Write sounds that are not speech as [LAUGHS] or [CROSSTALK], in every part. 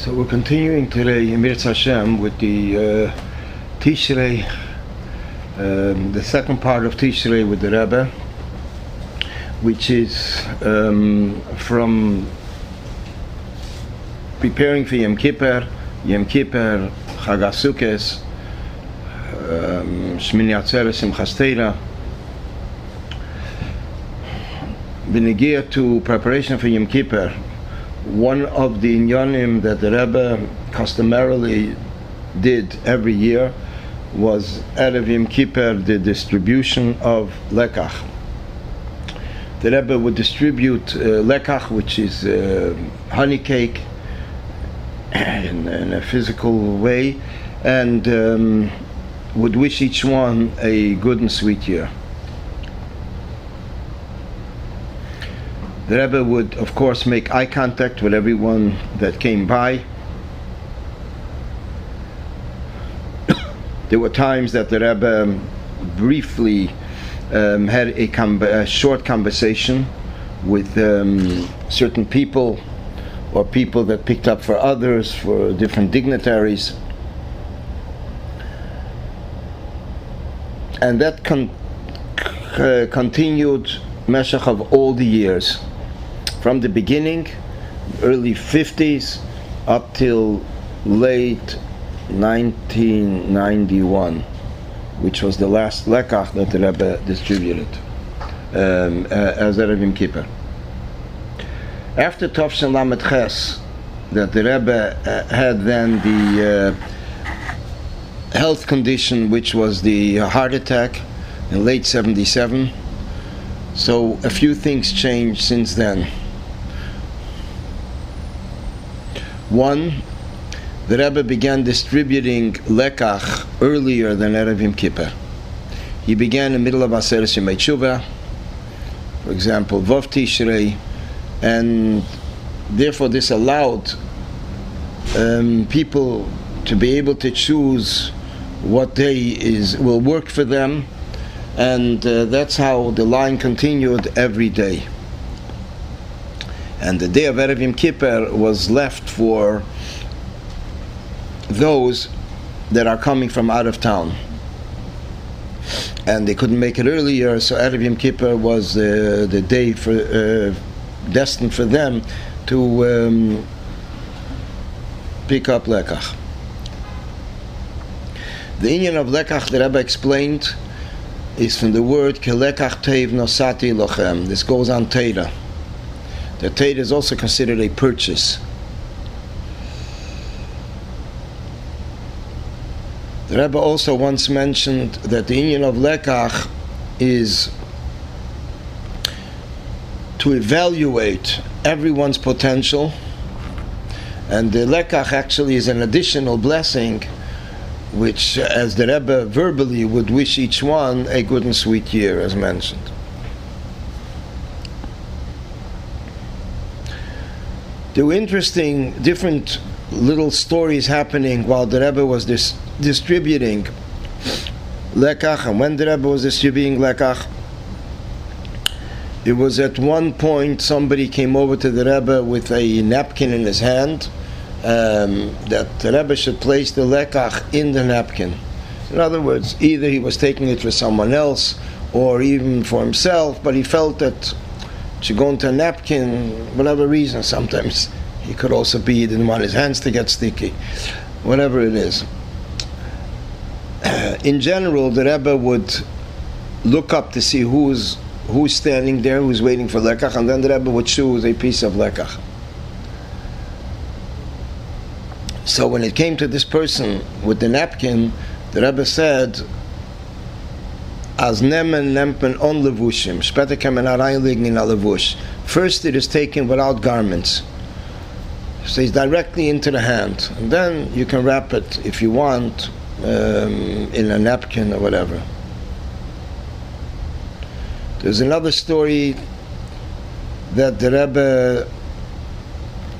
So we're continuing today Mirz Hashem with the uh, Tishrei, um, the second part of Tishrei with the Rebbe, which is um, from preparing for Yom Kippur, Yom Kippur, Chag um, Shmini Atzeres, Simchas Torah, to preparation for Yom Kippur, one of the inyanim that the Rebbe customarily did every year was Erev Yom Kippur, the distribution of lekach. The Rebbe would distribute uh, lekach, which is uh, honey cake, [CLEARS THROAT] in, in, a physical way, and um, would wish each one a good and sweet year. The Rebbe would, of course, make eye contact with everyone that came by. [COUGHS] there were times that the Rebbe briefly um, had a, com- a, short conversation with um, certain people or people that picked up for others, for different dignitaries. And that con- uh, continued meshach of all the years from the beginning, early 50s, up till late 1991, which was the last lekach that the Rebbe distributed um, uh, as a Rebbe keeper. After Tovshin Lamed Ches, that the Rebbe uh, had then the uh, health condition, which was the heart attack in late 77. So a few things changed since then. One, the Rebbe began distributing lekach earlier than Erev Yom Kippur. He began in the middle of Aseret Yemei Tshuva, for example, Vov Tishrei, and therefore this allowed um, people to be able to choose what day is will work for them, and uh, that's how the line continued every day and the day of Erev Yom Kippur was left for those that are coming from out of town. And they couldn't make it earlier, so Erev Yom Kippur was uh, the day for, uh, destined for them to um, pick up Lekach. The inyan of Lekach, the Rebbe explained, is from the word Kelekach Teiv Nosati Lochem. This goes on Teda. The Tate is also considered a purchase. The Rebbe also once mentioned that the inyan of Lekach is to evaluate everyone's potential, and the Lekach actually is an additional blessing, which, as the Rebbe verbally would wish each one a good and sweet year, as mentioned. There were interesting, different little stories happening while the Rebbe was dis- distributing lekach, and when the Rebbe was distributing lekach, it was at one point somebody came over to the Rebbe with a napkin in his hand um, that the Rebbe should place the lekach in the napkin. In other words, either he was taking it for someone else or even for himself, but he felt that should go into a napkin, whatever reason. Sometimes he could also be he didn't want his hands to get sticky, whatever it is. [CLEARS THROAT] in general, the Rebbe would look up to see who's who's standing there, who's waiting for lekach, and then the Rebbe would choose a piece of lekach. So when it came to this person with the napkin, the Rebbe said, as nemen nempen on levushim. Später kann man reinlegen in a levush. First it is taken without garments. So it's directly into the hand. And then you can wrap it, if you want, um, in a napkin or whatever. There's another story that the Rebbe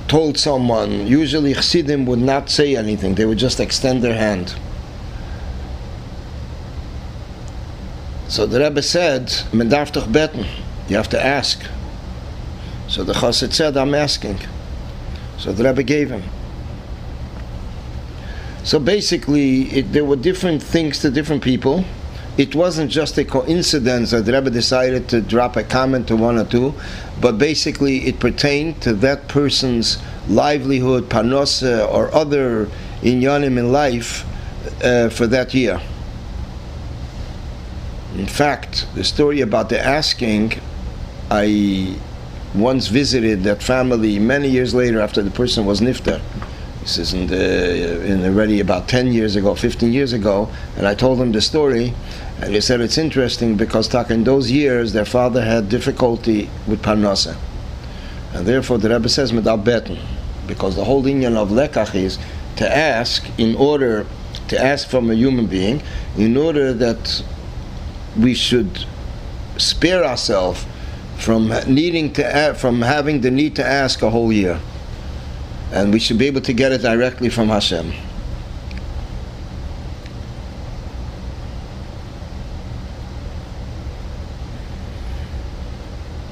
told someone. Usually Chassidim would not say anything. They would just extend their hand. So the Rebbe said, "Men darf doch. You have to ask." So the Chassid said, "I'm asking." So the Rebbe gave him. So basically, it, there were different things to different people. It wasn't just a coincidence that the Rebbe decided to drop a comment to one or two, but basically it pertained to that person's livelihood, parnosa, or other inyanim in life uh, for that year. In fact, the story about the asking, I once visited that family many years later after the person was niftar. This is in, the, in already about 10 years ago, 15 years ago, and I told them the story, and they said it's interesting because in those years their father had difficulty with parnasa. And therefore the Rebbe says medal beten, because the whole inyan of lekach is to ask in order to ask from a human being in order that we should spare ourselves from needing to from having the need to ask a whole year, and we should be able to get it directly from Hashem.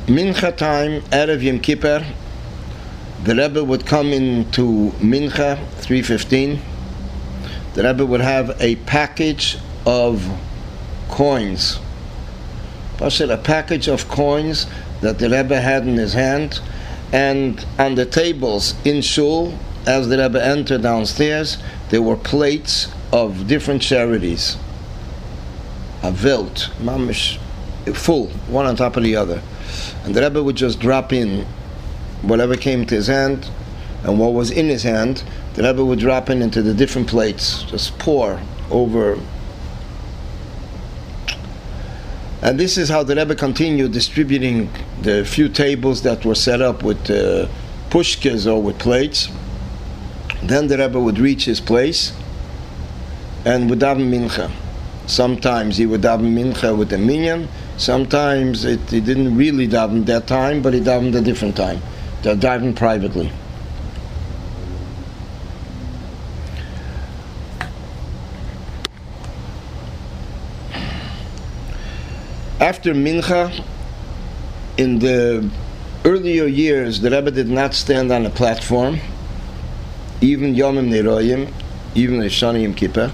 Mincha time, Erev Yom Kippur, the Rebbe would come into Mincha 315. The Rebbe would have a package of coins. Pasha, a package of coins that the Rebbe had in his hand, and on the tables in Shul, as the Rebbe entered downstairs, there were plates of different charities. A vilt, mamish, full, one on top of the other. And the Rebbe would just drop in whatever came to his hand, and what was in his hand, the Rebbe would drop in into the different plates, just pour over And this is how the Rebbe continued distributing the few tables that were set up with uh, or with plates. Then the Rebbe would reach his place and would daven mincha. Sometimes he would daven mincha with a minyan. Sometimes it, he didn't really daven that time, but he davened a different time. They're davened privately. After Mincha, in the earlier years, the Rebbe did not stand on a platform, even Yomim Neroyim, even Shani Yom Kippur,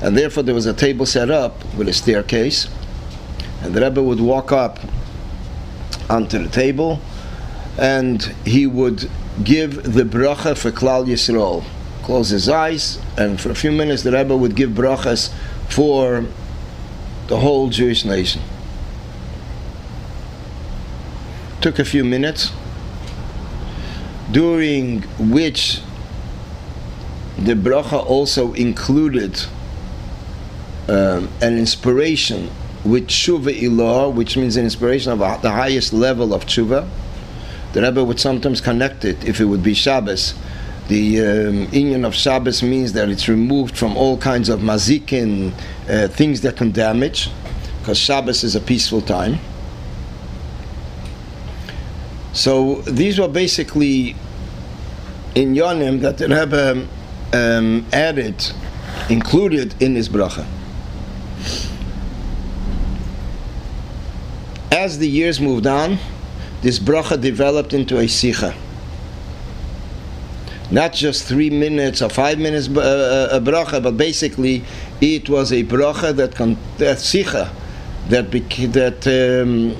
and therefore there was a table set up with a staircase, and the Rebbe would walk up onto the table, and he would give the bracha for Klal Yisrael. Close his eyes, and for a few minutes the Rebbe would give brachas for the whole Jewish nation. Took a few minutes, during which the bracha also included um, an inspiration with tshuva ilah, which means an inspiration of the highest level of tshuva. The Rebbe would sometimes connect it if it would be Shabbos the um, inyan of Shabbos means that it's removed from all kinds of mazikin, uh, things that can damage, because Shabbos is a peaceful time. So these were basically inyanim that the Rebbe um, added, included in his bracha. As the years moved on, this bracha developed into a sikha not just three minutes or five minutes uh, uh, a bracha, but basically it was a bracha that con- that sicha that beca- that um,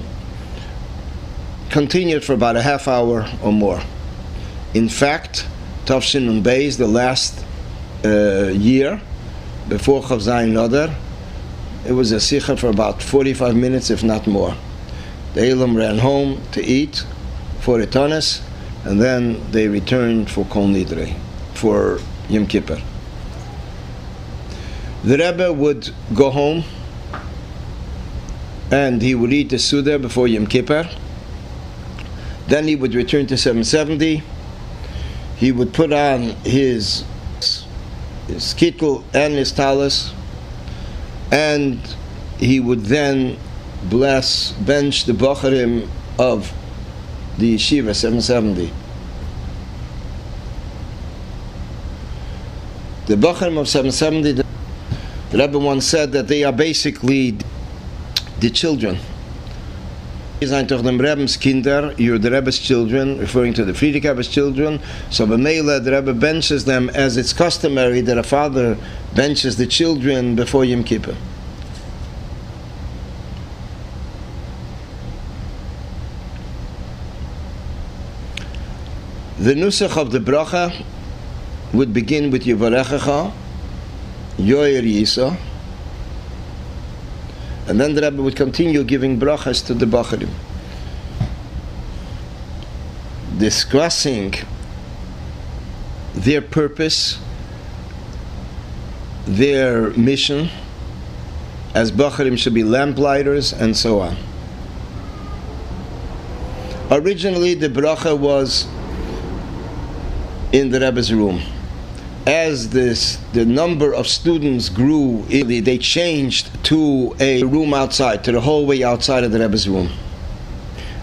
continued for about a half hour or more. In fact, Tafshin and Beis, the last uh, year before Chavzayin Adar, it was a sicha for about 45 minutes, if not more. The Elam ran home to eat for the tanis, and then they returned for Kol Nidre, for Yom Kippur. The Rebbe would go home and he would eat the Suda before Yom Kippur. Then he would return to 770. He would put on his, his kittel and his talus, and he would then bless, bench the Bacharim of the yeshiva 770. The Bachrim of 770, the, the Rebbe once said that they are basically the children Seid doch dem Rebbe's Kinder, you're the Rebbe's children, referring to the Frierdiker Rebbe's children. So B'meila, the Rebbe benches them as it's customary that a father benches the children before Yom Kippur. The nusach of the bracha would begin with Yivarechecha, Yoyer Yisa, and then the Rebbe would continue giving brachas to the Bacharim. Discussing their purpose, their mission, as Bacharim should be lamplighters, and so on. Originally, the bracha was in the Rebbe's room. As this, the number of students grew, they changed to a room outside, to the hallway outside of the Rebbe's room.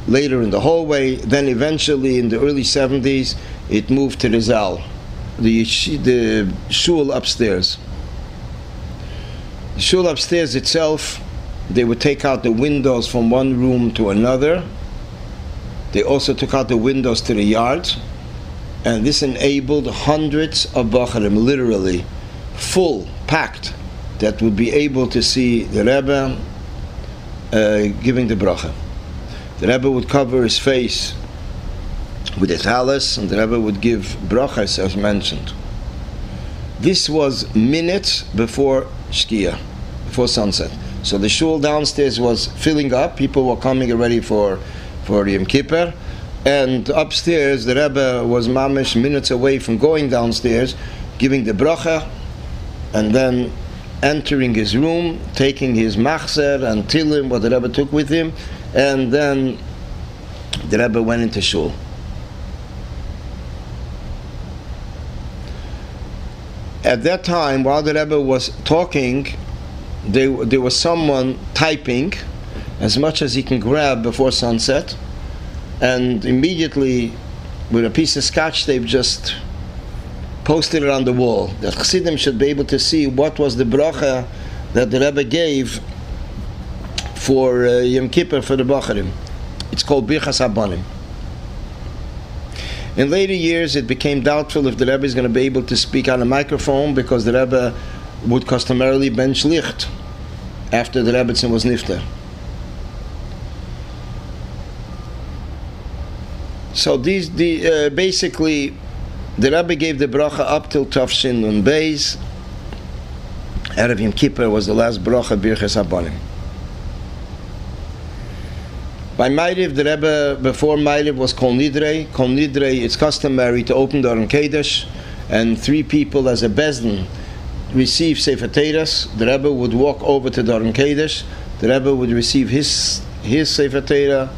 Later in the hallway, then eventually in the early 70s, it moved to the Zal, the, the shul upstairs. The shul upstairs itself, they would take out the windows from one room to another. They also took out the windows to the yard and this enabled hundreds of Bacharim, literally full, packed, that would be able to see the Rebbe uh, giving the bracha. The Rebbe would cover his face with a talus, and the Rebbe would give brachas as mentioned. This was minutes before Shkia, before sunset. So the shul downstairs was filling up. People were coming already for for Yom Kippur and upstairs, the Rebbe was mamish minutes away from going downstairs, giving the bracha, and then entering his room, taking his machzer and tilim, what the Rebbe took with him, and then the Rebbe went into shul. At that time, while the Rebbe was talking, there, there was someone typing as much as he can grab before sunset and immediately with a piece of scotch tape just posted it on the wall. That Chassidim should be able to see what was the bracha that the Rebbe gave for uh, Yom Kippur for the Bacharim. It's called Birchas Abanim. In later years, it became doubtful if the Rebbe is going to be able to speak on a microphone because the Rebbe would customarily bench licht after the Rebbetzin was nifter. So these the uh, basically the Rebbe gave the bracha up till Tafshin and Beis. Erev Yom Kippur was the last bracha Birches Abanim. By Ma'ariv, the Rebbe before Ma'ariv was Kol Nidrei. Kol Nidrei, it's customary to open the Aron Kodesh, and three people as a bezdin receive Sefer Teiras. The Rebbe would walk over to the Aron Kodesh. The Rebbe would receive his his Sefer Teirah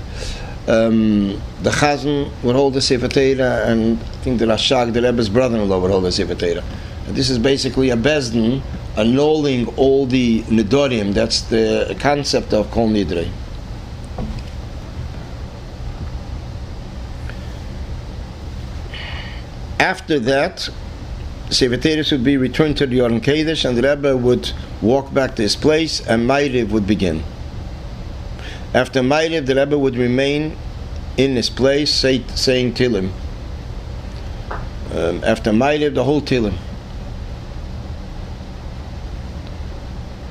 um, the Chazan would hold the Sefer Torah, and I think the Rashag, the Rebbe's brother-in-law, would hold the Sefer Torah. And this is basically a Bezdin annulling all the Nidorim. That's the concept of Kol Nidrei. After that, Torah would be returned to the Aron Kodesh, and the Rebbe would walk back to his place, and Ma'ariv would begin. After Ma'ariv, the Rebbe would remain in his place say, saying Tilim. Um, after Ma'ariv, the whole Tilim.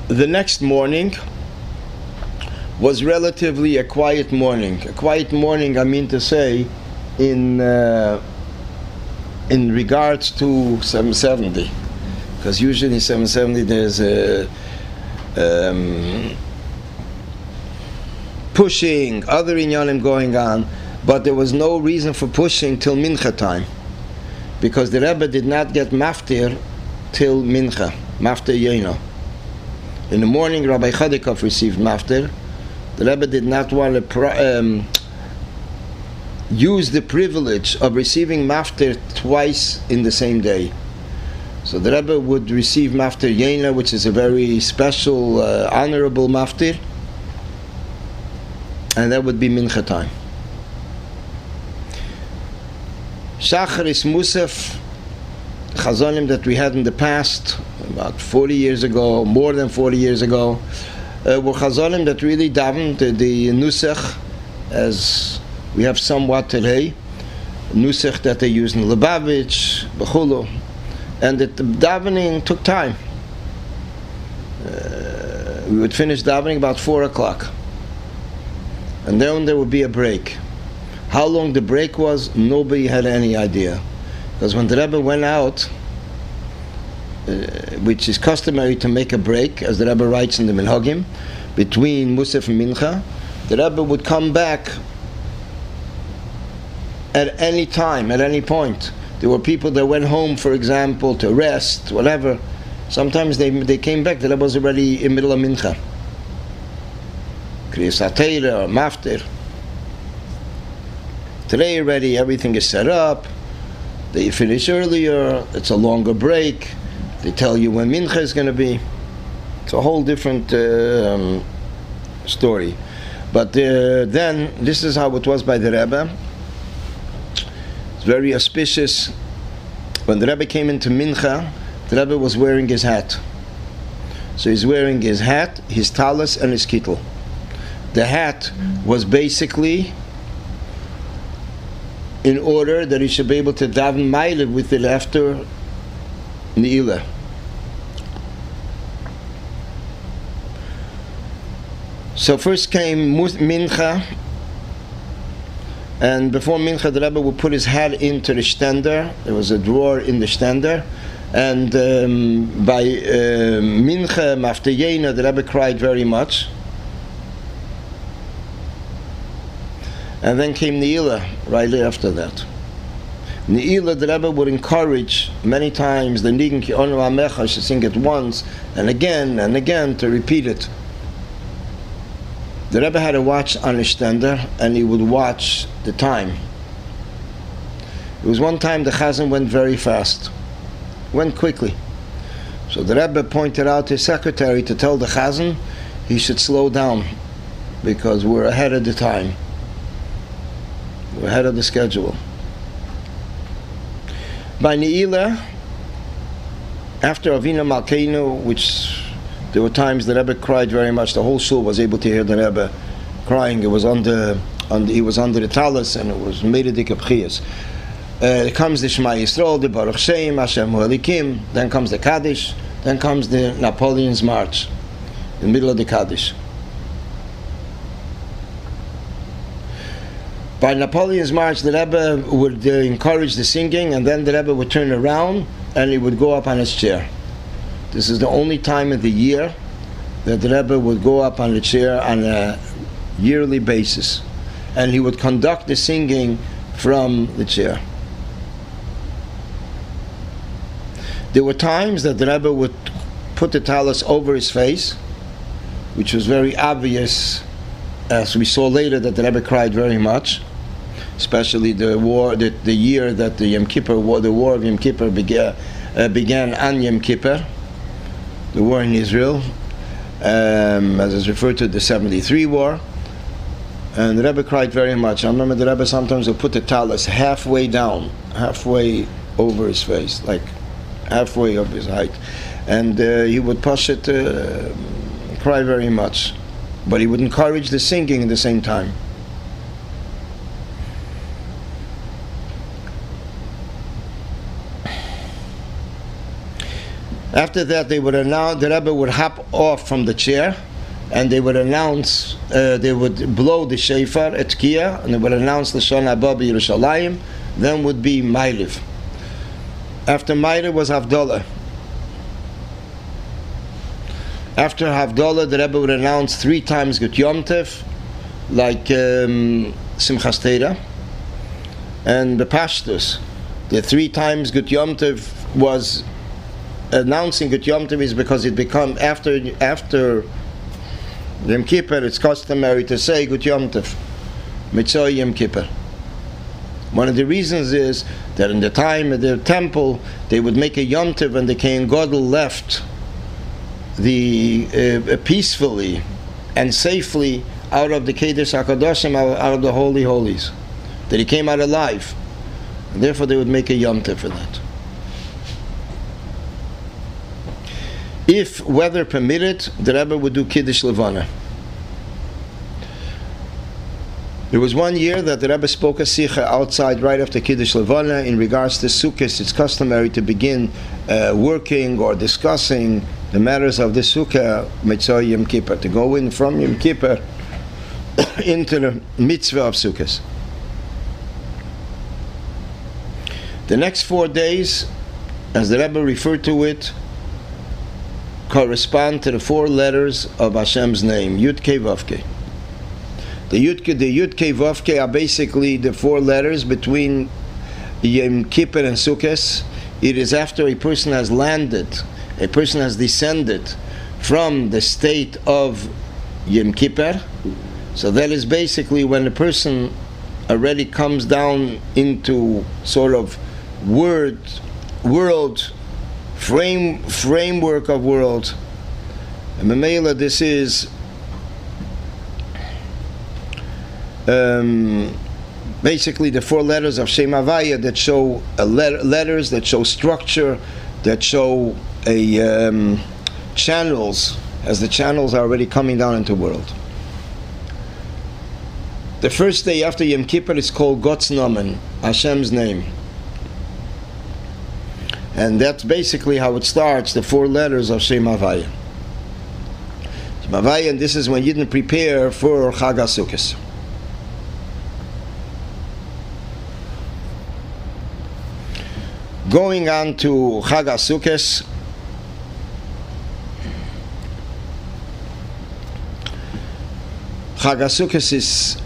The next morning was relatively a quiet morning. A quiet morning, I mean to say, in uh, in regards to 770, because usually in 770 there's a um, pushing, other inyanim going on, but there was no reason for pushing till mincha time, because the Rebbe did not get maftir till mincha, maftir yeno. In the morning, Rabbi Chodakov received maftir. The Rebbe did not want to um, use the privilege of receiving maftir twice in the same day. So the Rebbe would receive maftir yena, which is a very special, uh, honorable maftir and that would be mincha time. Shachar is Musaf, chazonim that we had in the past, about 40 years ago, more than 40 years ago, uh, were chazonim that really davened the, nusach as we have somewhat today, nusach that they used in Lubavitch, Bechulu, and that the davening took time. Uh, we would finish davening about four o'clock, and then there would be a break. How long the break was, nobody had any idea, because when the Rebbe went out, uh, which is customary to make a break, as the Rebbe writes in the Minhagim, between Musaf and Mincha, the Rebbe would come back at any time, at any point. There were people that went home, for example, to rest, whatever. Sometimes they, they came back, the Rebbe was already in middle of Mincha. Kriyas or Maftir. Today already everything is set up. They finish earlier, it's a longer break. They tell you when Mincha is going to be. It's a whole different uh, um, story. But uh, then, this is how it was by the Rebbe. It's very auspicious. When the Rebbe came into Mincha, the Rebbe was wearing his hat. So he's wearing his hat, his talus, and his kittel. The hat was basically in order that he should be able to daven ma'ile with it after Ne'ilah. So first came Mincha, and before Mincha, the Rebbe would put his hat into the stender. There was a drawer in the stender. And um, by uh, Mincha, after Yena, the Rebbe cried very much. And then came Ne'ilah right after that. Ne'ilah, the Rebbe would encourage many times the Nigen Ki Onu Amecha should sing it once and again and again to repeat it. The Rebbe had a watch on his stander and he would watch the time. It was one time the Chazan went very fast, went quickly. So the Rebbe pointed out his secretary to tell the Chazan he should slow down because we're ahead of the time. We're ahead of the schedule. By Ne'ilah, after Avinu Malkeinu, which there were times the Rebbe cried very much. The whole shul was able to hear the Rebbe crying. It was under, under he was under the talus, and it was made a dikapchias. Uh, comes the Shema Yisrael, the Baruch Shem, Hashem Hualikim. Then comes the Kaddish. Then comes the Napoleon's March, in the middle of the Kaddish. By Napoleon's March, the Rebbe would uh, encourage the singing, and then the Rebbe would turn around and he would go up on his chair. This is the only time of the year that the Rebbe would go up on the chair on a yearly basis, and he would conduct the singing from the chair. There were times that the Rebbe would put the talus over his face, which was very obvious, as we saw later that the Rebbe cried very much, especially the war, the, the year that the Yom Kippur war, the war of Yom Kippur began, uh, began on Yom Kippur the war in Israel, um, as is referred to the 73 war. And the Rebbe cried very much. I remember the Rebbe sometimes would put the talus halfway down, halfway over his face, like halfway of his height. And uh, he would push it, uh, cry very much. But he would encourage the singing at the same time. After that, they would announce, the Rebbe would hop off from the chair and they would announce, uh, they would blow the shofar at Kia and they would announce the Shana Abba Yerushalayim, then would be Mailiv. After Mailiv was Havdalah. After Havdalah, the Rebbe would announce three times Gut Yom Tev, like um, Simchas Torah, and the Pashtus. The three times Gut Yom Tev was announcing Gut Yom Tov is because it become after after Yom Kippur. It's customary to say Gut Yom Tov, Mitzvah Yom Kippur. One of the reasons is that in the time of the temple, they would make a Yom Tov and the Kohen Gadol left the uh, peacefully and safely out of the Kedesh Hakadoshim, out of the holy holies, that he came out alive. And therefore, they would make a Yom Tov for that. If weather permitted, the Rebbe would do Kiddush Levana. There was one year that the Rebbe spoke a sikha outside right after Kiddush Levana in regards to Sukkot. It's customary to begin uh, working or discussing the matters of the Sukkah Mitzvah Yom Kippur, to go in from Yom Kippur [COUGHS] into the mitzvah of Sukkot. The next four days, as the Rebbe referred to it, correspond to the four letters of Hashem's name, Yud Kei Vav The Yud the Yud Kei Vav are basically the four letters between Yom Kippur and Sukkot. It is after a person has landed, a person has descended from the state of Yom Kippur. So that is basically when the person already comes down into sort of word, world frame framework of world. And Mamela, this is um, basically the four letters of Shem Havaya that show letter, letters that show structure, that show a um, channels as the channels are already coming down into world. The first day after Yom Kippur is called God's Namen, Hashem's name. And that's basically how it starts, the four letters of Shem Havaya. And this is when you didn't prepare for Chag. Going on to Chag HaSukkos is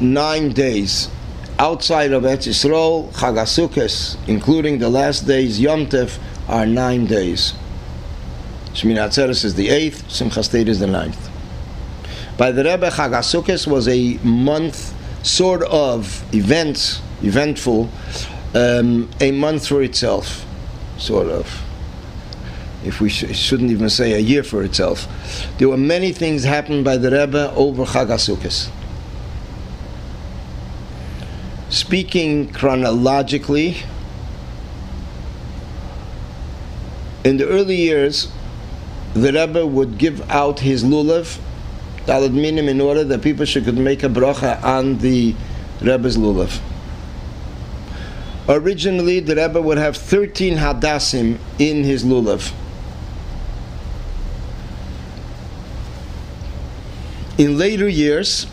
nine days outside of Eretz Yisrael, Chag HaSukkos, including the last days, Yom Tov, are nine days. Shmini Atzeres is the eighth, Simchas Torah is the ninth. By the Rebbe, Chag HaSukkos was a month, sort of event, eventful, um, a month for itself, sort of. If we sh- shouldn't even say a year for itself, there were many things happened by the Rebbe over Chag HaSukkos. Speaking chronologically, in the early years, the Rebbe would give out his lulav, dalad minim, in order that people should make a bracha on the Rebbe's lulav. Originally, the Rebbe would have 13 hadassim in his lulav. In later years,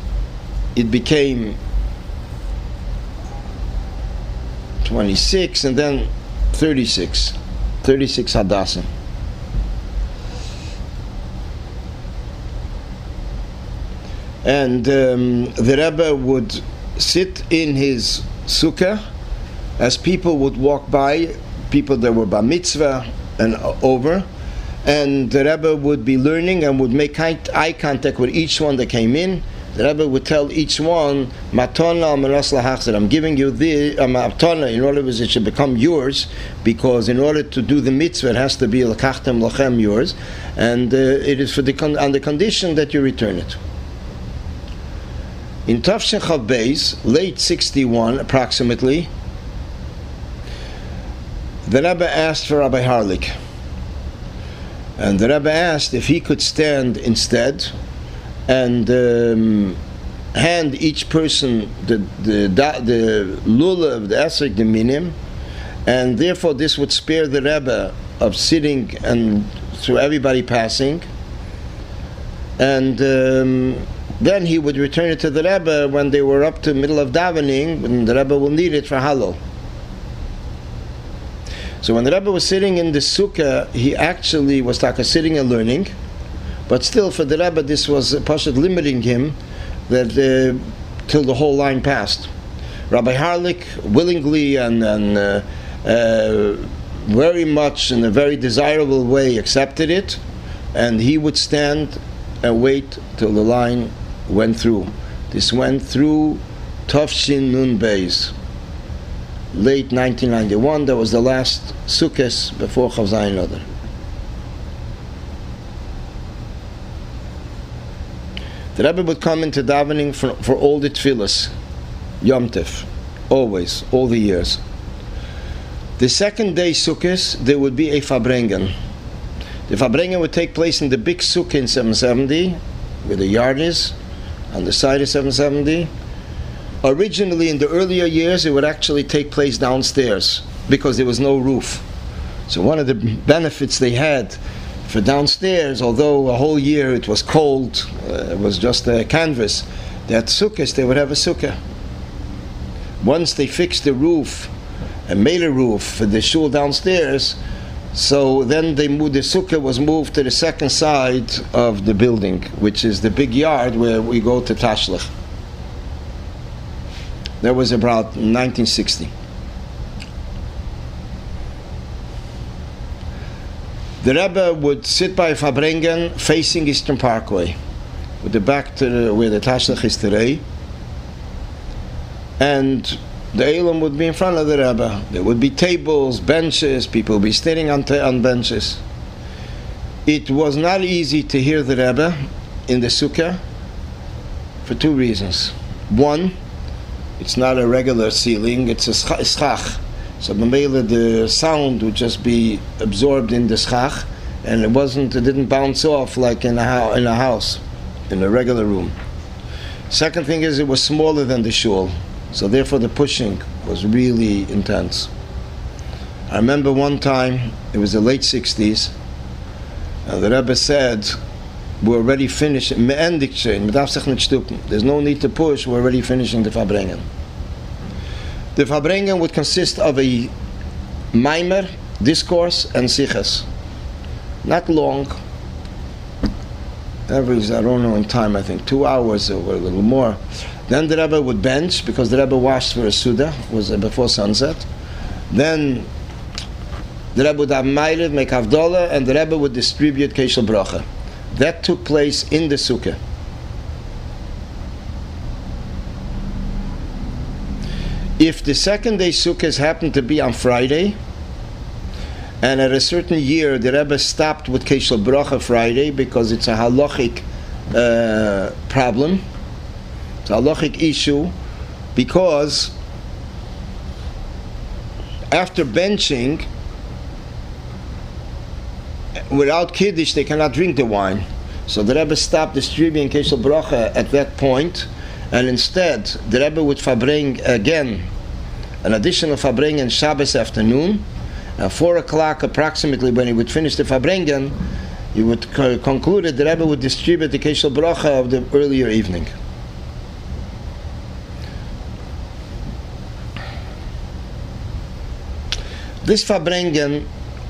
it became 26, and then 36. 36 Hadassim. And um, the Rebbe would sit in his sukkah as people would walk by, people that were bar mitzvah and over, and the Rebbe would be learning and would make eye contact with each one that came in the Rebbe would tell each one, Matona Lahachzer, I'm giving you the uh, Matona in order that it should become yours, because in order to do the mitzvah, it has to be Lakachtem Lachem yours, and uh, it is for the con- on the condition that you return it. In Tafshin Chav Beis, late 61 approximately, the Rebbe asked for Rabbi Harlik. And the Rebbe asked if he could stand instead and um, hand each person the the the lulav, the esrog, the minim, and therefore this would spare the rebbe of sitting and through everybody passing, and. Um, then he would return it to the Rebbe when they were up to middle of davening, and the Rebbe will need it for Hallel. So when the Rebbe was sitting in the sukkah, he actually was taka sitting and learning, but still, for the Rebbe, this was a Pashat limiting him that uh, till the whole line passed. Rabbi Harlik willingly and, and uh, uh, very much in a very desirable way accepted it, and he would stand and wait till the line went through. This went through Tufshin Nun Beis. Late 1991, that was the last Sukkot before Chavzayin Adar. The Rebbe would come into davening for, for all the tefillahs, Yom Tif, always, all the years. The second day Sukkot, there would be a Farbrengen. The Farbrengen would take place in the big Sukkah in 770, where the yard is, on the side of 770. Originally, in the earlier years, it would actually take place downstairs because there was no roof. So one of the benefits they had for downstairs, although a whole year it was cold, uh, it was just a canvas, that sukkahs, they would have a sukkah. Once they fixed the roof and made a roof for the shul downstairs, so then they moved, the sukkah was moved to the second side of the building, which is the big yard where we go to Tashlich. That was about 1960. The Rebbe would sit by Farbrengen facing Eastern Parkway, with the back to the, where the Tashlich is today. And the Elam would be in front of the Rebbe. There would be tables, benches, people would be sitting on, on benches. It was not easy to hear the Rebbe in the Sukkah for two reasons. One, it's not a regular ceiling, it's a schach. So Mamela, the sound would just be absorbed in the schach, and it wasn't, it didn't bounce off like in a, in a house, in a regular room. Second thing is it was smaller than the shul, so therefore the pushing was really intense. I remember one time, it was the late 60s, and the Rebbe said, we're already finished, there's no need to push, we're already finishing the Farbrengen. The Farbrengen would consist of a mimer, discourse, and siches. Not long, average, I don't know in time, I think two hours or a little more. Then the Rebbe would bench because the Rebbe washed for a Suda, was before sunset. Then the Rebbe would have Meilev, make Havdalah, and the Rebbe would distribute Keshel Bracha. That took place in the Sukkah. If the second day Sukkahs happened to be on Friday, and at a certain year the Rebbe stopped with Keshel Bracha Friday because it's a halachic uh, problem, it's a halachic issue, because after benching, without Kiddush, they cannot drink the wine. So the Rebbe stopped distributing Keshel Bracha at that point, and instead the Rebbe would farbring again an additional farbringen Shabbos afternoon. At four o'clock approximately, when he would finish the farbringen, he would co- conclude that the Rebbe would distribute the Keshel Bracha of the earlier evening. This farbringen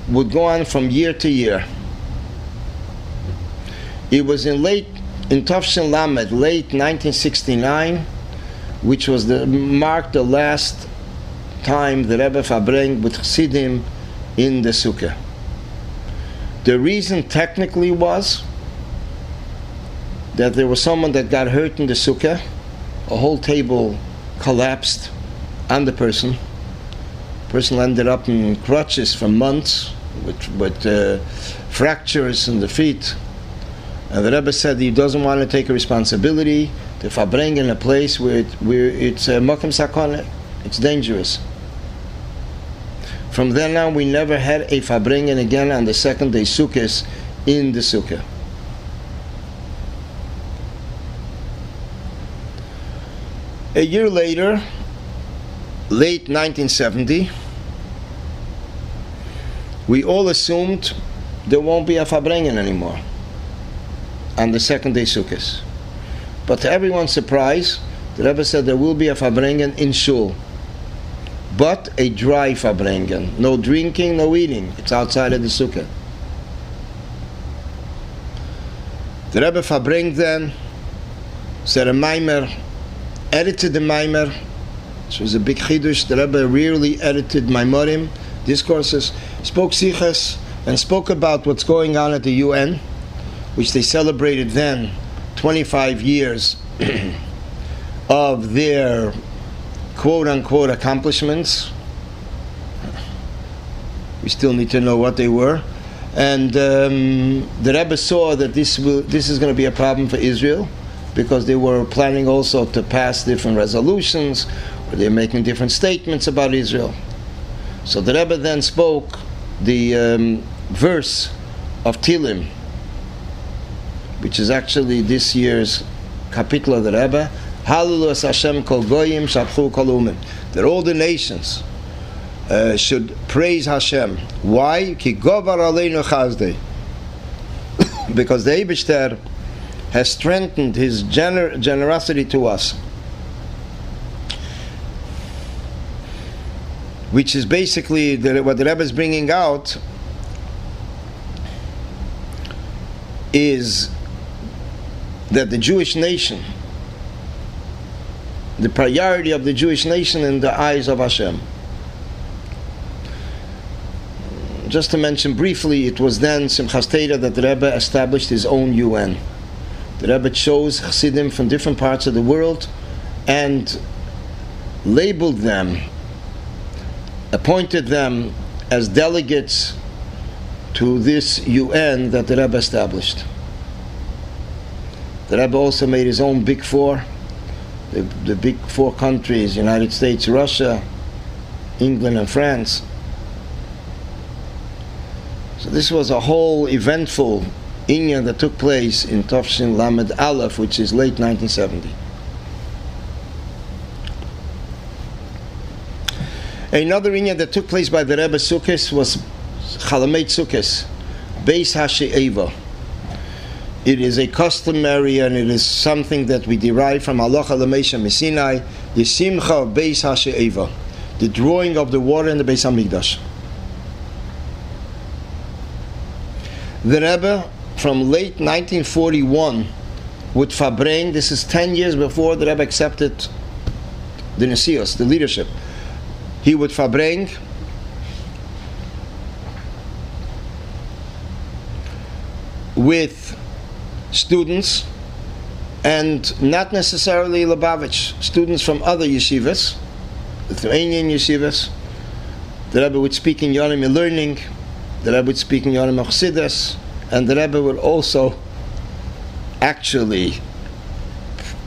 would go on from year to year. It was in late in Tafshin Lamed, late 1969, which was the marked the last time the Rebbe Fabreng with Chassidim in the Sukkah. The reason technically was that there was someone that got hurt in the Sukkah, a whole table collapsed on the person. Person ended up in crutches for months with, with uh, fractures in the feet. And the Rebbe said he doesn't want to take a responsibility to farbring in a place where, it, where it's a uh, makom sakana, it's dangerous. From then on, we never had a farbringen again on the second day sukkahs in the sukkah. A year later, late 1970, we all assumed there won't be a farbringen anymore on the second day sukkahs. But to everyone's surprise, the Rebbe said there will be a farbringen in shul, but a dry farbringen, no drinking, no eating. It's outside of the sukkah. The Rebbe farbring then said a mimer, edited the mimer. This was a big chidush. The Rebbe rarely edited maimorim, discourses, spoke sichas, and spoke about what's going on at the UN which they celebrated then 25 years [CLEARS THROAT] of their quote unquote accomplishments. We still need to know what they were. And um, the Rebbe saw that this, will, this is going to be a problem for Israel because they were planning also to pass different resolutions, or they're making different statements about Israel. So the Rebbe then spoke the um, verse of Tilim, which is actually this year's kapitel of the Rebbe, Hallelujah Hashem kol goyim shabchu kol. That all the nations uh, should praise Hashem. Why? Ki govar aleinu chazdei. [COUGHS] because the Eibishter has strengthened his gener- generosity to us. Which is basically the, what the Rebbe is bringing out is that the Jewish nation, the priority of the Jewish nation in the eyes of Hashem. Just to mention briefly, it was then Simchas Torah that the Rebbe established his own UN. The Rebbe chose Chassidim from different parts of the world and labeled them, appointed them as delegates to this UN that the Rebbe established. The Rebbe also made his own Big Four, the, the big four countries United States, Russia, England, and France. So this was a whole eventful Inyan that took place in Tafshin Lamed Aleph, which is late 1970. Another Inyan that took place by the Rebbe Sukkot was Chol Hamoed Sukkot, Beis Hashe'eva. It is a customary and it is something that we derive from Halacha L'Moshe MiSinai, the Simcha of Beis Hashe'eva, the drawing of the water in the Beis Hamikdash. The Rebbe from late 1941 with Fabrein, this is 10 years before the Rebbe accepted the Nesios, the leadership. He would Fabrein with students and not necessarily Lubavitch, students from other yeshivas, Lithuanian yeshivas. The Rebbe would speak in Yonim learning, the Rebbe would speak in Yonim Chassidus, and the Rebbe would also actually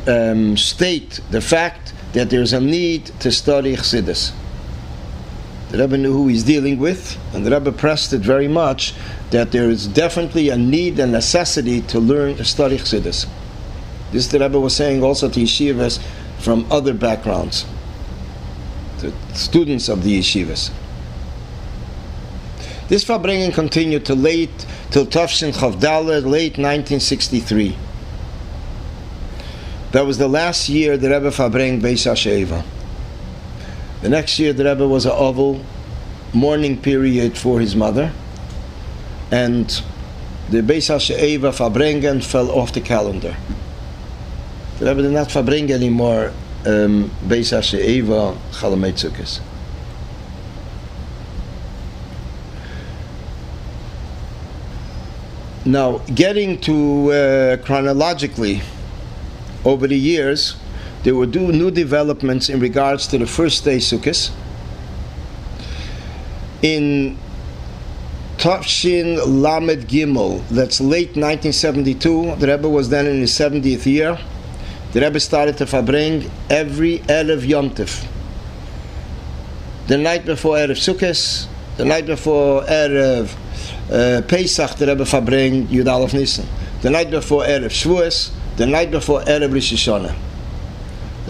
um, state the fact that there's a need to study Chassidus. The Rebbe knew who he's dealing with, and the Rebbe pressed it very much that there is definitely a need and necessity to learn to study Chassidus. This the Rebbe was saying also to yeshivas from other backgrounds, to students of the yeshivas. This Farbrengen continued to late till Tafshin Chavdalet, late 1963. That was the last year the Rebbe Fabreng Beis Hasheva. The next year the Rebbe was a oval mourning period for his mother, and the Beis Hasheva Fabrengen fell off the calendar. The Rebbe did not Fabring anymore um, Beis Hasheva Chol Hamoed Sukkot. Now, getting to uh, chronologically, over the years, there were new developments in regards to the first day Sukkot. In Tafshin Lamed Gimel, that's late 1972, the Rebbe was then in his 70th year. The Rebbe started to fabring every Erev Yom Tif. The night before Erev Sukkot, the night before Erev uh, Pesach, the Rebbe fabring Yud Aleph Nissen. The night before Erev Shavuos, the night before Erev Rosh Hashanah.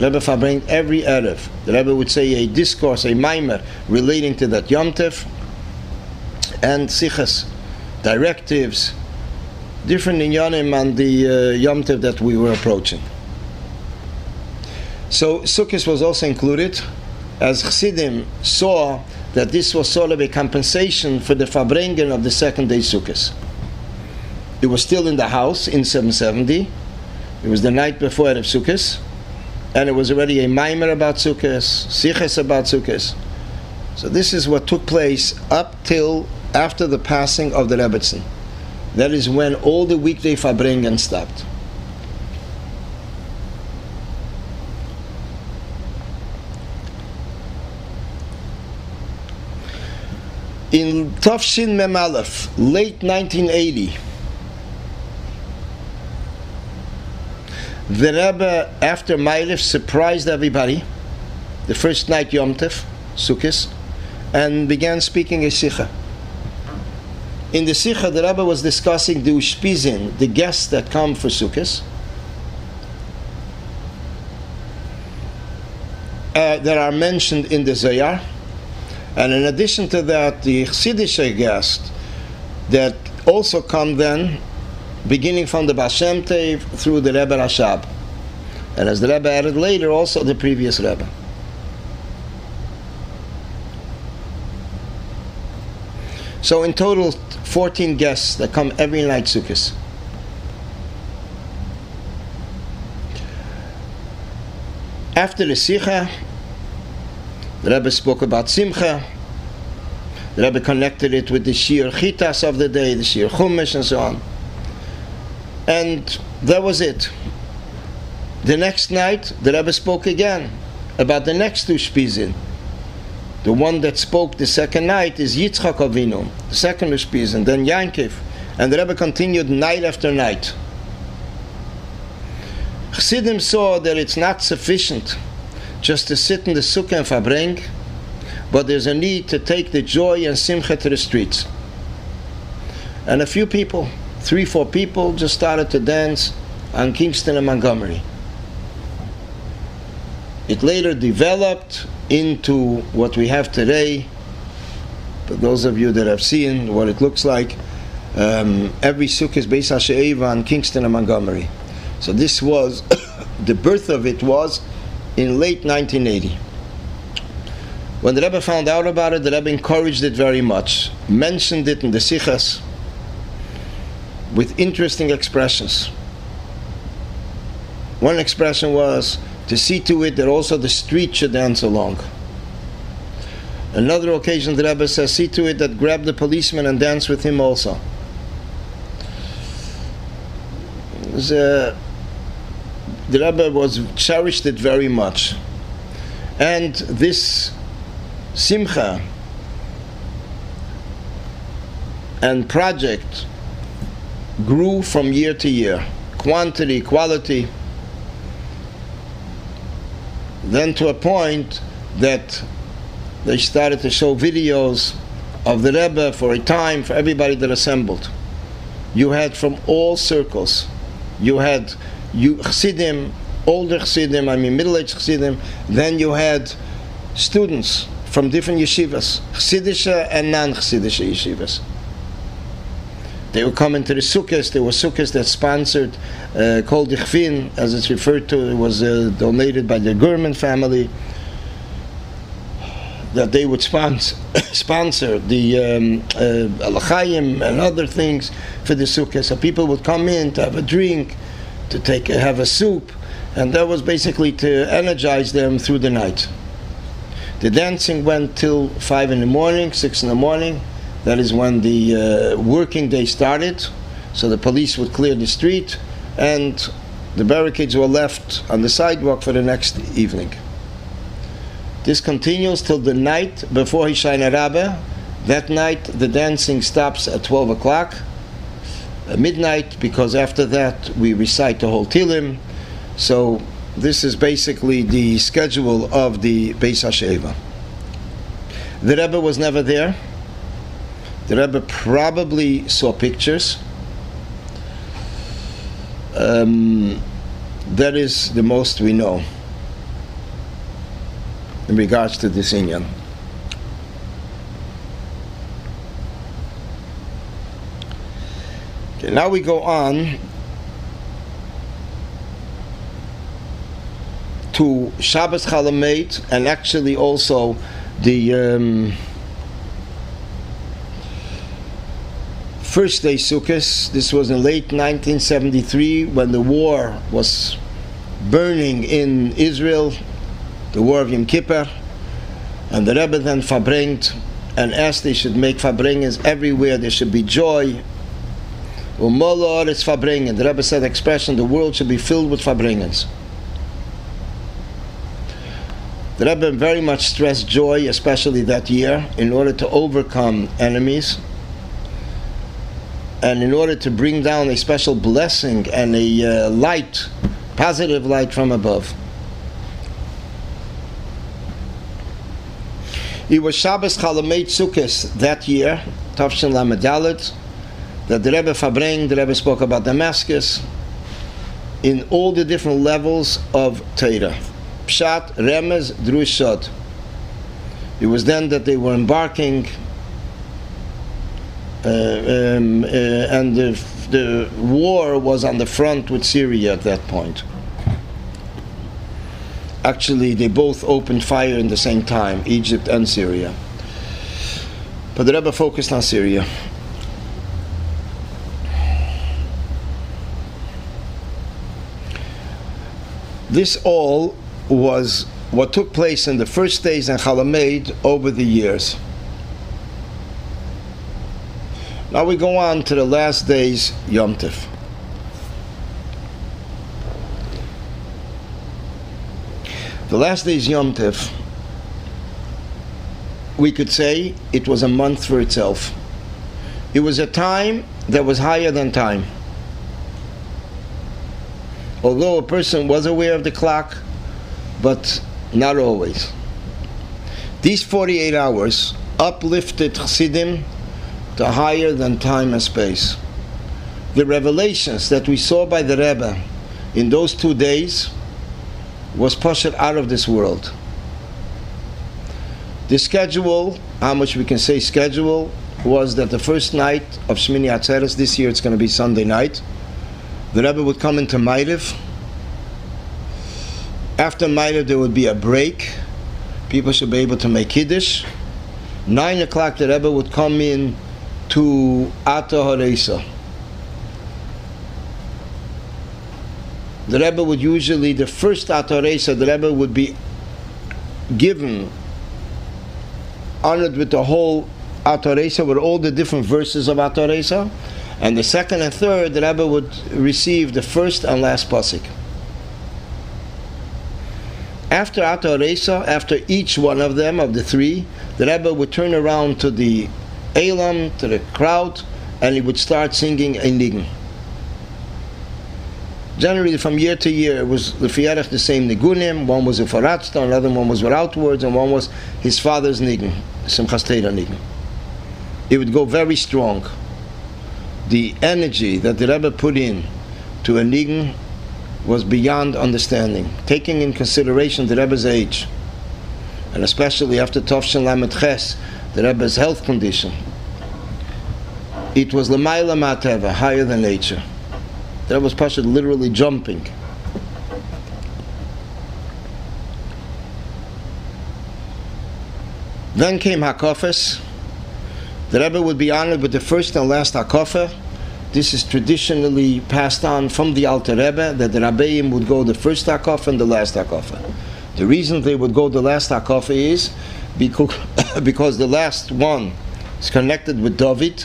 The Rebbe fabring every Erev. The Rebbe would say a discourse, a mimer relating to that Yom Tif and Sichas, directives, different inyanim on the uh, Yom Tif that we were approaching. So Sukkot was also included, as Chassidim saw that this was sort of a compensation for the Fabrengen of the second day Sukkot. It was still in the house in 770. It was the night before Erev Sukkot, and it was already a mimer about Sukkot, Siches about Sukkot. So this is what took place up till after the passing of the Rebbetzin. That is when all the weekday Fabringen stopped. in Tafshin Mem Aleph, late 1980, The Rebbe, after Mailish, surprised everybody the first night Yom Tov, Sukkot, and began speaking a Sikha. In the Sikha, the Rebbe was discussing the Ushpizin, the guests that come for Sukkot. Uh, that are mentioned in the Zohar. And in addition to that, the Chassidish guests that also come then beginning from the Baal Shem Tov through the Rebbe Rashab. And as the Rebbe added later, also the previous Rebbe. So in total, 14 guests that come every night Sukkot. After the Sikha, the Rebbe spoke about Simcha. The Rebbe connected it with the Shiur Chitas of the day, the Shiur Chumash, and so on. And that was it. The next night, the Rebbe spoke again about the next two Spizin. The one that spoke the second night is Yitzchak Avinu, the second Spizin, then Yankiv. And the Rebbe continued night after night. Chassidim saw that it's not sufficient just to sit in the sukkah and fabring, but there's a need to take the joy and simcha to the streets. And a few people, three, four people, just started to dance on Kingston and Montgomery. It later developed into what we have today. For those of you that have seen what it looks like, um, every sukkah is based on on Kingston and Montgomery. So this was [COUGHS] the birth of it was in late 1980. When the Rebbe found out about it, the Rebbe encouraged it very much, mentioned it in the Sichas with interesting expressions. One expression was to see to it that also the street should dance along. Another occasion, the Rebbe says, see to it that grab the policeman and dance with him also. Uh, the Rebbe was cherished it very much. And this simcha and project grew from year to year, quantity, quality, then to a point that they started to show videos of the Rebbe for a time for everybody that assembled. You had from all circles. You had you Chassidim, older Chassidim, I mean middle-aged Chassidim. Then you had students from different yeshivas, Chassidische and non-Chassidische yeshivas. They would come into the sukkahs. There were sukkahs that sponsored uh, Kol Dichfin, as it's referred to. It was uh, donated by the Gurman family. That they would sponsor, [COUGHS] sponsor the um, uh, and other things for the sukkah. So people would come in to have a drink, to take a, have a soup, and that was basically to energize them through the night. The dancing went till five in the morning, six in the morning. That is when the uh, working day started. So the police would clear the street, and the barricades were left on the sidewalk for the next evening. This continues till the night before Hoshayna Rabbah. That night, the dancing stops at 12 o'clock midnight because after that we recite the whole Tilim. So this is basically the schedule of the Beis Hasheva. The Rebbe was never there. The Rebbe probably saw pictures. Um, that is the most we know in regards to this Inyan. Okay, now we go on to Shabbos Chol Hamoed and actually also the um, first day Sukkot. This was in late 1973 when the war was burning in Israel, the war of Yom Kippur, and the Rebbe then fabringt and asked they should make fabringens everywhere. There should be joy Umola is fabringen. The Rebbe said expression, the world should be filled with fabringens. The Rebbe very much stressed joy, especially that year, in order to overcome enemies and in order to bring down a special blessing and a uh, light, positive light from above. It was Shabbos Chol Hamoed Sukkot that year, Tavshin Lamadalit, that the Rebbe Fabring, the Rebbe spoke about Damascus, in all the different levels of Torah. Pshat, Remez, Drushot. It was then that they were embarking, um, uh, and the, the war was on the front with Syria at that point. Actually, they both opened fire in the same time, Egypt and Syria. But the Rebbe focused on Syria. This all was what took place in the first days in Chol Hamoed over the years. Now we go on to the last days, Yom Tif. The last days, Yom Tif, we could say it was a month for itself. It was a time that was higher than time. Although a person was aware of the clock, but not always. These 48 hours uplifted Chassidim to higher than time and space. The revelations that we saw by the Rebbe in those two days was pushed out of this world. The schedule, how much we can say schedule, was that the first night of Shmini Atzeres, this year it's going to be Sunday night, the Rebbe would come into Ma'ariv, after Ma'ariv, there would be a break. People should be able to make Kiddush. Nine o'clock, the Rebbe would come in to Ata Haresa. The Rebbe would usually, the first Ata Haresa, the Rebbe would be given, honored with the whole Ata Haresa, with all the different verses of Ata Haresa. And the second and third, the Rebbe would receive the first and last pasuk. After Ata Resa, after each one of them, of the three, the Rebbe would turn around to the Elam, to the crowd, and he would start singing a nigun. Generally, from year to year, it was the the same nigunim. One was Ufaratzta, another one was without words, and one was his father's nigun, Simchas Torah nigun. It would go very strong. The energy that the Rebbe put in to a nigun was beyond understanding, taking in consideration the Rebbe's age, and especially after Tovshin Lamed Ches, the Rebbe's health condition. It was Lamaila Mateva, higher than nature. The Rebbe was Pasha literally jumping. Then came Hakofes. The Rebbe would be honored with the first and last Hakofah this is traditionally passed on from the Alter Rebbe that the Rabbeim would go the first Hakofa and the last Hakofa. The reason they would go the last Hakofa is because, [COUGHS] because the last one is connected with David.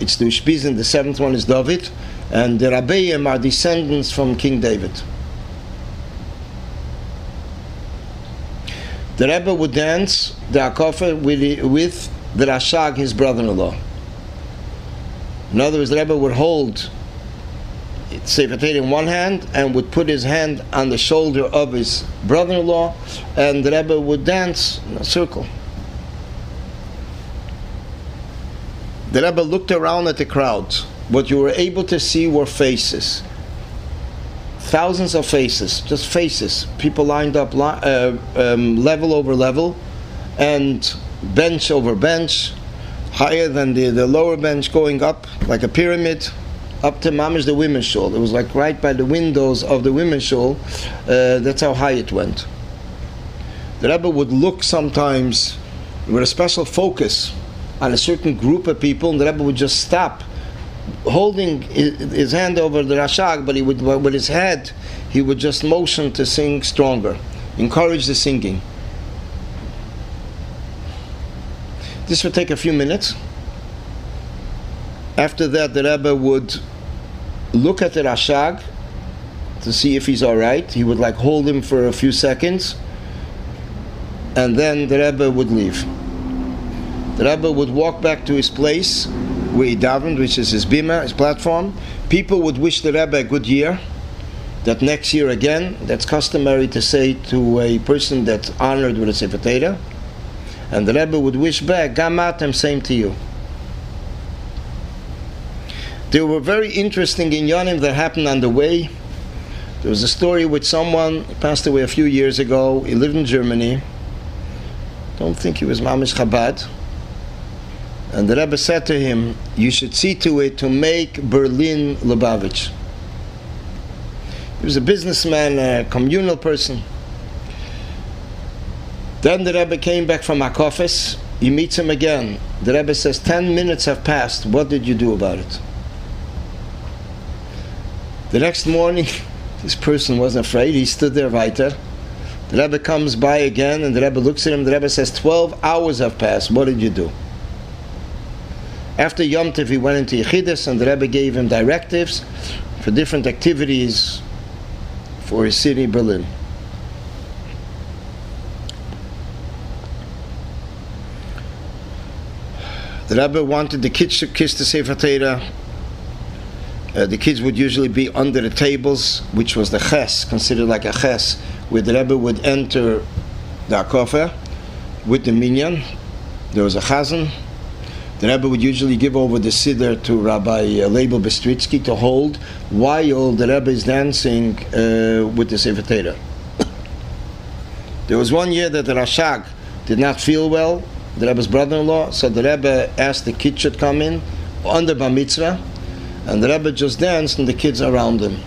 It's the Ushpizin, the seventh one is David, and the Rabbeim are descendants from King David. The Rebbe would dance the Hakofa with, with the Rashag, his brother-in-law. In other words, the Rebbe would hold Sefer in one hand and would put his hand on the shoulder of his brother-in-law, and the Rebbe would dance in a circle. The Rebbe looked around at the crowds. What you were able to see were faces. Thousands of faces, just faces. People lined up uh, um, level over level, and bench over bench, higher than the, the lower bench going up like a pyramid up to mamish the women's shul. It was like right by the windows of the women's shul. Uh, that's how high it went. The Rebbe would look sometimes with a special focus on a certain group of people, and the Rebbe would just stop, holding his hand over the rashag, but he would with his head he would just motion to sing stronger, encourage the singing. This would take a few minutes. After that, the Rebbe would look at the Rashag to see if he's all right. He would like hold him for a few seconds, and then the Rebbe would leave. The Rebbe would walk back to his place where he davened, which is his bima, his platform. People would wish the Rebbe a good year. That next year again, that's customary to say to a person that's honored with a Sefer Torah. And the Rebbe would wish back, Gamatem, same to you. There were very interesting inyanim that happened on the way. There was a story with someone passed away a few years ago. He lived in Germany. Don't think he was Mamish Chabad. And the Rebbe said to him, You should see to it to make Berlin Lubavitch. He was a businessman, a communal person. Then the Rebbe came back from Hakofis. He meets him again. The Rebbe says, Ten minutes have passed. What did you do about it? The next morning, [LAUGHS] this person wasn't afraid. He stood there weiter. The Rebbe comes by again, and the Rebbe looks at him. The Rebbe says, 12 hours have passed. What did you do? After Yom Tov, he went into Yechidus, and the Rebbe gave him directives for different activities for his city, Berlin. The Rebbe wanted the kids to kiss the Sefer Torah. Uh, the kids would usually be under the tables, which was the ches, considered like a ches, where the Rebbe would enter the Akofa with the minyan. There was a chazan. The Rebbe would usually give over the siddur to Rabbi uh, Leibel Bistritsky to hold while the Rebbe is dancing uh, with the Sefer [COUGHS] there was one year that the Rashag did not feel well, the Rebbe's brother-in-law, so the Rebbe asked the kids should come in under Bar Mitzvah, and the Rebbe just danced and the kids around him.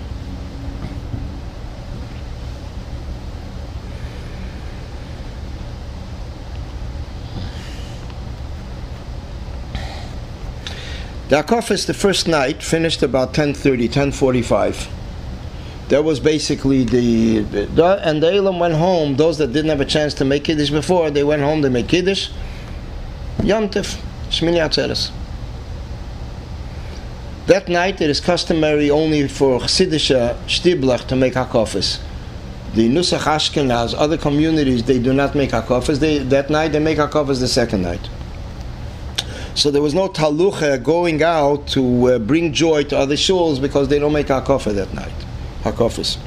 The Akofis, the first night, finished about 10.30, 10.45. That was basically the, the and the Elam went home. Those that didn't have a chance to make Kiddush before, they went home to make Kiddush. Yom Tov, Shmini Atzeres. That night it is customary only for Chassidische Shtiblach to make Hakofis. The Nusach Ashkenaz, other communities, they do not make Hakofis. They, that night they make Hakofis the second night. So there was no talucha going out to uh, bring joy to other shuls because they don't make Hakofa that night. Hakofis.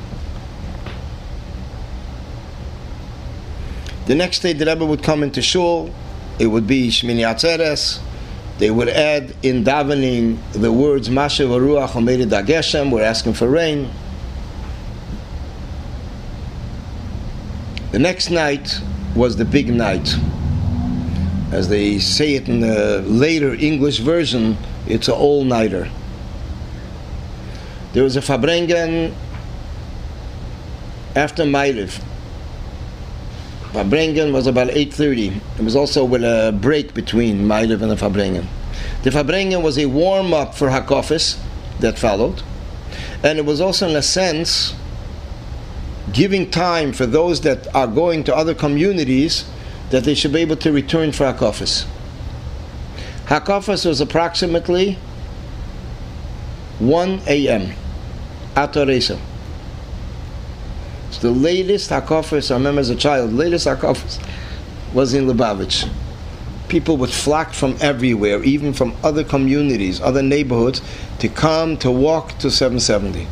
The next day the Rebbe would come into shul. It would be Shmini Atzeres they would add in davening the words Masha Varuach Dageshem, we're asking for rain. The next night was the big night. As they say it in the later English version, it's an all nighter. There was a Fabrengen after Ma'ariv. Fabrengen was about 8.30. It was also with a break between Ma'ariv and the Fabrengen. The Fabrengen was a warm-up for Hakofis that followed. And it was also, in a sense, giving time for those that are going to other communities that they should be able to return for Hakofis. Hakofis was approximately 1 a.m. Atoresa the latest Hakofis, I remember as a child, the latest Hakofis was in Lubavitch. People would flock from everywhere, even from other communities, other neighborhoods, to come to walk to 770.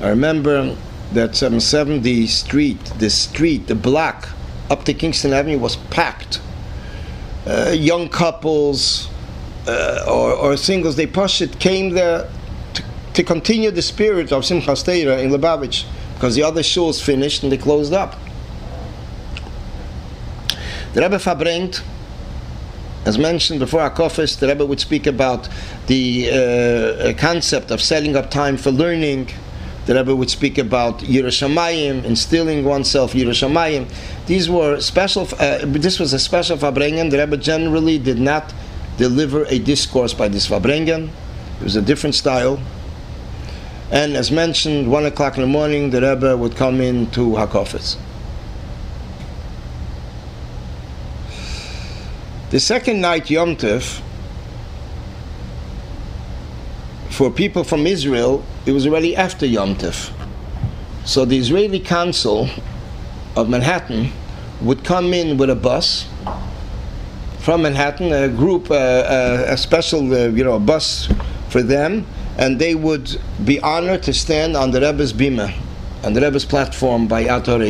I remember that 770 street, the street, the block up to Kingston Avenue was packed. Uh, young couples uh, or, or, singles, they pushed it, came there to, to continue the spirit of Simchas Torah in Lubavitch because the other shuls finished and they closed up. The Rebbe Fabrengt, as mentioned before our Akofis, the Rebbe would speak about the uh, concept of setting up time for learning. The Rebbe would speak about Yerushalayim, instilling oneself Yerushalayim. These were special. Uh, this was a special Fabrengen. The Rebbe generally did not deliver a discourse by this Fabrengen. It was a different style. And as mentioned, one o'clock in the morning, the Rebbe would come in to Hakofetz. The second night, Yom Tov, for people from Israel, it was already after Yom Tov. So the Israeli Council of Manhattan would come in with a bus from Manhattan, a group, uh, uh, a special, uh, you know, a bus for them, and they would be honored to stand on the Rebbe's bima, on the Rebbe's platform by Ato.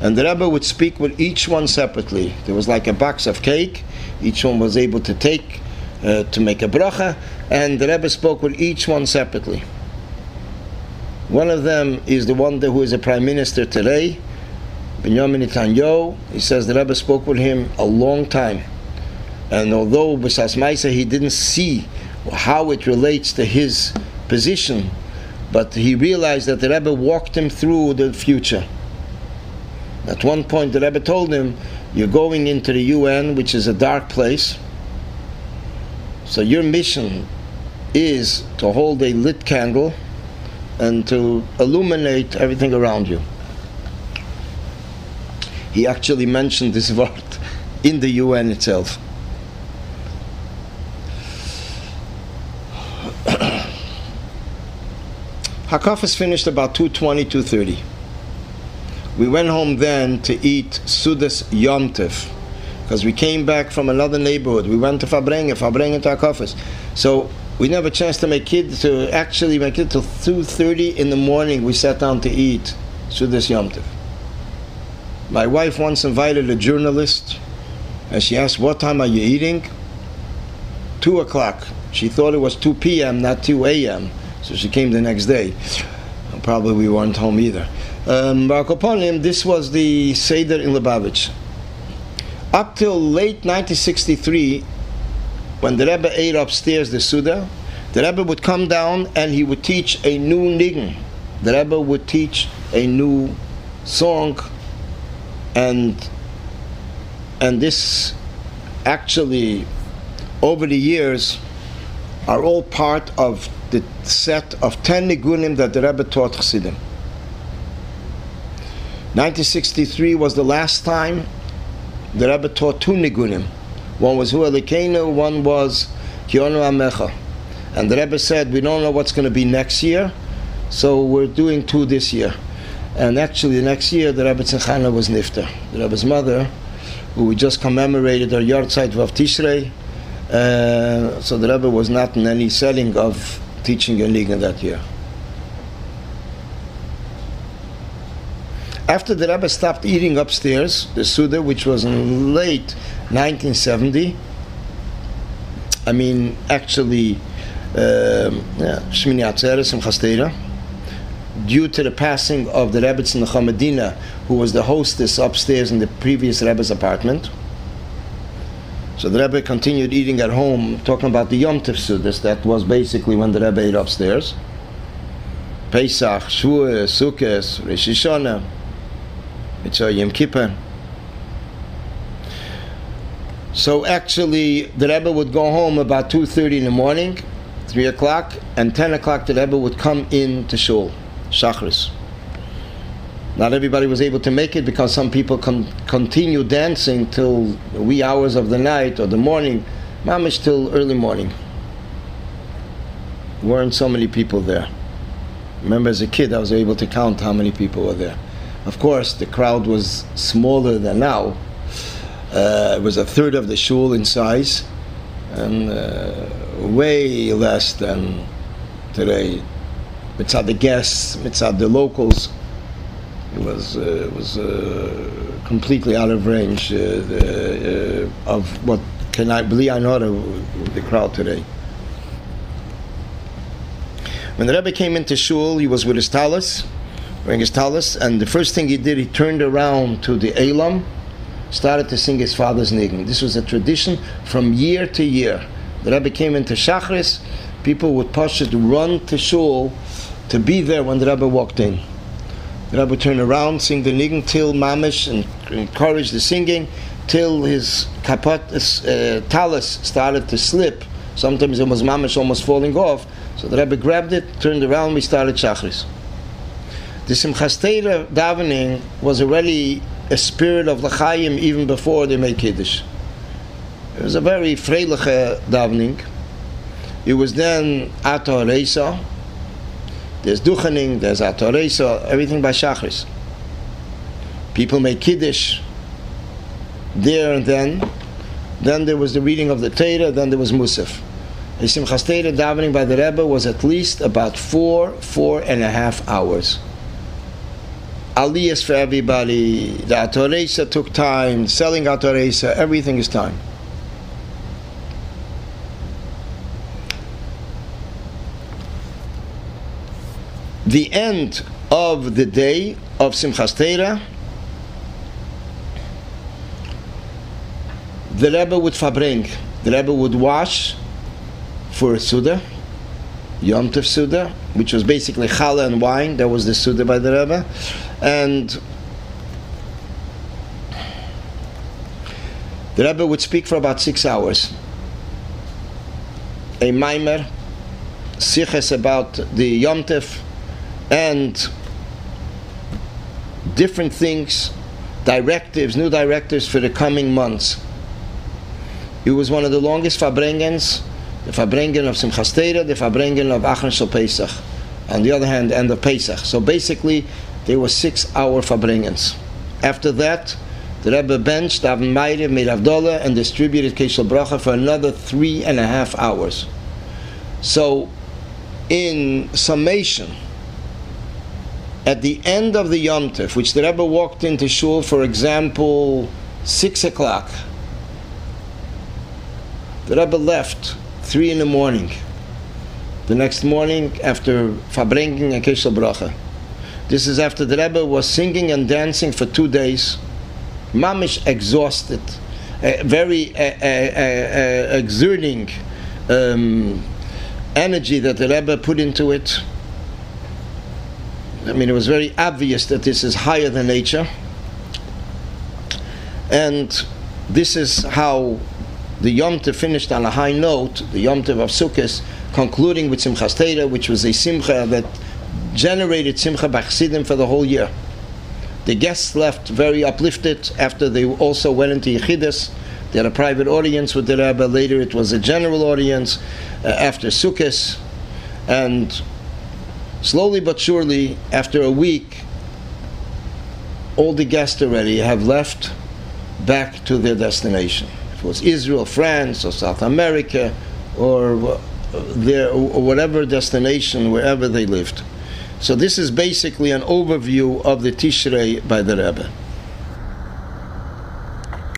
And the Rebbe would speak with each one separately. There was like a box of cake, each one was able to take uh, to make a bracha, and the Rebbe spoke with each one separately. One of them is the one who is a prime minister today, Benjamin Netanyahu. He says the Rebbe spoke with him a long time. And although B'sas Maisa he didn't see how it relates to his position, but he realized that the Rebbe walked him through the future. At one point, the Rebbe told him, You're going into the UN, which is a dark place. So your mission is to hold a lit candle and to illuminate everything around you. He actually mentioned this [LAUGHS] word in the UN itself. Hakafis finished about 2.20, 2.30. We went home then to eat Sudas Yomtiv because we came back from another neighborhood. We went to Fabrengen, Fabrengen to Hakafis. So we never had a chance to make kids to actually make it till 2.30 in the morning we sat down to eat Sudas Yomtiv. My wife once invited a journalist and she asked, what time are you eating? 2 o'clock. She thought it was 2 p.m., not 2 a.m., so she came the next day. Probably we weren't home either. Um, this was the Seder in Lubavitch. Up till late 1963, when the Rebbe ate upstairs the Suda, the Rebbe would come down and he would teach a new nigun. The Rebbe would teach a new song, and and this actually over the years are all part of the set of 10 nigunim that the Rebbe taught Chassidim. 1963 was the last time the Rebbe taught two nigunim. One was Hu Elokeinu, one was Ki Anu Amecha. And the Rebbe said, we don't know what's going to be next year, so we're doing two this year. And actually, the next year, the Rebbetzin Chana was Nifter. The Rebbe's mother, who we just commemorated her yahrzeit of Tishrei, uh, so the Rebbe was not in any selling of teaching a Liga that year. After the Rebbe stopped eating upstairs, the Suda, which was in late 1970, I mean, actually, um, Shmini Atzeres and Chastera, due to the passing of the Rebbe Tzimcha who was the hostess upstairs in the previous Rebbe's apartment, so the Rebbe continued eating at home, talking about the Yom Tov Sudas. That was basically when the Rebbe ate upstairs. Pesach, Shavuot, Sukkot, Rosh Hashanah, Mitzvah Yom Kippur. So actually, the Rebbe would go home about 2.30 in the morning, 3 o'clock, and 10 o'clock the Rebbe would come in to Shul, Shachris. Not everybody was able to make it because some people con- continue dancing till wee hours of the night or the morning, mamish till early morning. Weren't so many people there. Remember, as a kid, I was able to count how many people were there. Of course, the crowd was smaller than now. Uh, it was a third of the shul in size, and uh, way less than today. Mitzad the guests, mitzad the locals it was uh, was uh, completely out of range uh, the, uh, of what can I believe I know the, the crowd today. When the Rebbe came into shul, he was with his talis, wearing his talis, and the first thing he did, he turned around to the elam, started to sing his father's nigun. This was a tradition from year to year. The Rebbe came into Shachris, people would push it, run to shul to be there when the Rebbe walked in. The Rebbe would turn around, sing the nigun till mamish, and encourage the singing till his kapot uh, talus started to slip. Sometimes it was mamish almost falling off. So the Rebbe grabbed it, turned around, we started Shachris. The Simchas Torah davening was already a spirit of l'chaim even before they made kiddush. It was a very freiliche davening. It was then ato reisa, there's Duchening, there's Atoresa, everything by Shachris. People make Kiddush there and then. Then there was the reading of the Torah, then there was Musaf. The Simchas Torah davening by the Rebbe was at least about four, four and a half hours. Aliyahs for everybody, the Atoresa took time, selling Atoresa, everything is time. The end of the day of Simchas Torah, the Rebbe would fabring, the Rebbe would wash for a Suda, Yom Tov Suda, which was basically challah and wine. That was the Suda by the Rebbe. And the Rebbe would speak for about six hours. A mimer, siches about the Yom Tov, and different things, directives, new directives for the coming months. It was one of the longest Fabrengens the Fabrengen of Simchas Torah, the Fabrengen of Achron Shel Pesach. On the other hand, end of Pesach. So basically, there were six-hour Fabrengens. After that, the Rebbe benched Avon Meire, made Avdollah, and distributed Kos Shel Bracha for another three and a half hours. So, in summation, at the end of the Yom Tov, which the Rebbe walked into shul, for example, six o'clock, the Rebbe left three in the morning. The next morning, after Fabrengen and Keshel Bracha. This is after the Rebbe was singing and dancing for two days, mamish exhausted, uh, very uh, uh, exerting um, energy that the Rebbe put into it. I mean, it was very obvious that this is higher than nature. And this is how the Yom Tov finished on a high note, the Yom Tov of Sukkot, concluding with Simchas Torah, which was a simcha that generated simcha b'chsidim for the whole year. The guests left very uplifted after they also went into Yechidus. They had a private audience with the Rebbe. Later it was a general audience uh, after Sukkot. And slowly but surely, after a week, all the guests already have left back to their destination it was Israel, France, or South America, or their or whatever destination, wherever they lived. So this is basically an overview of the Tishrei by the Rebbe.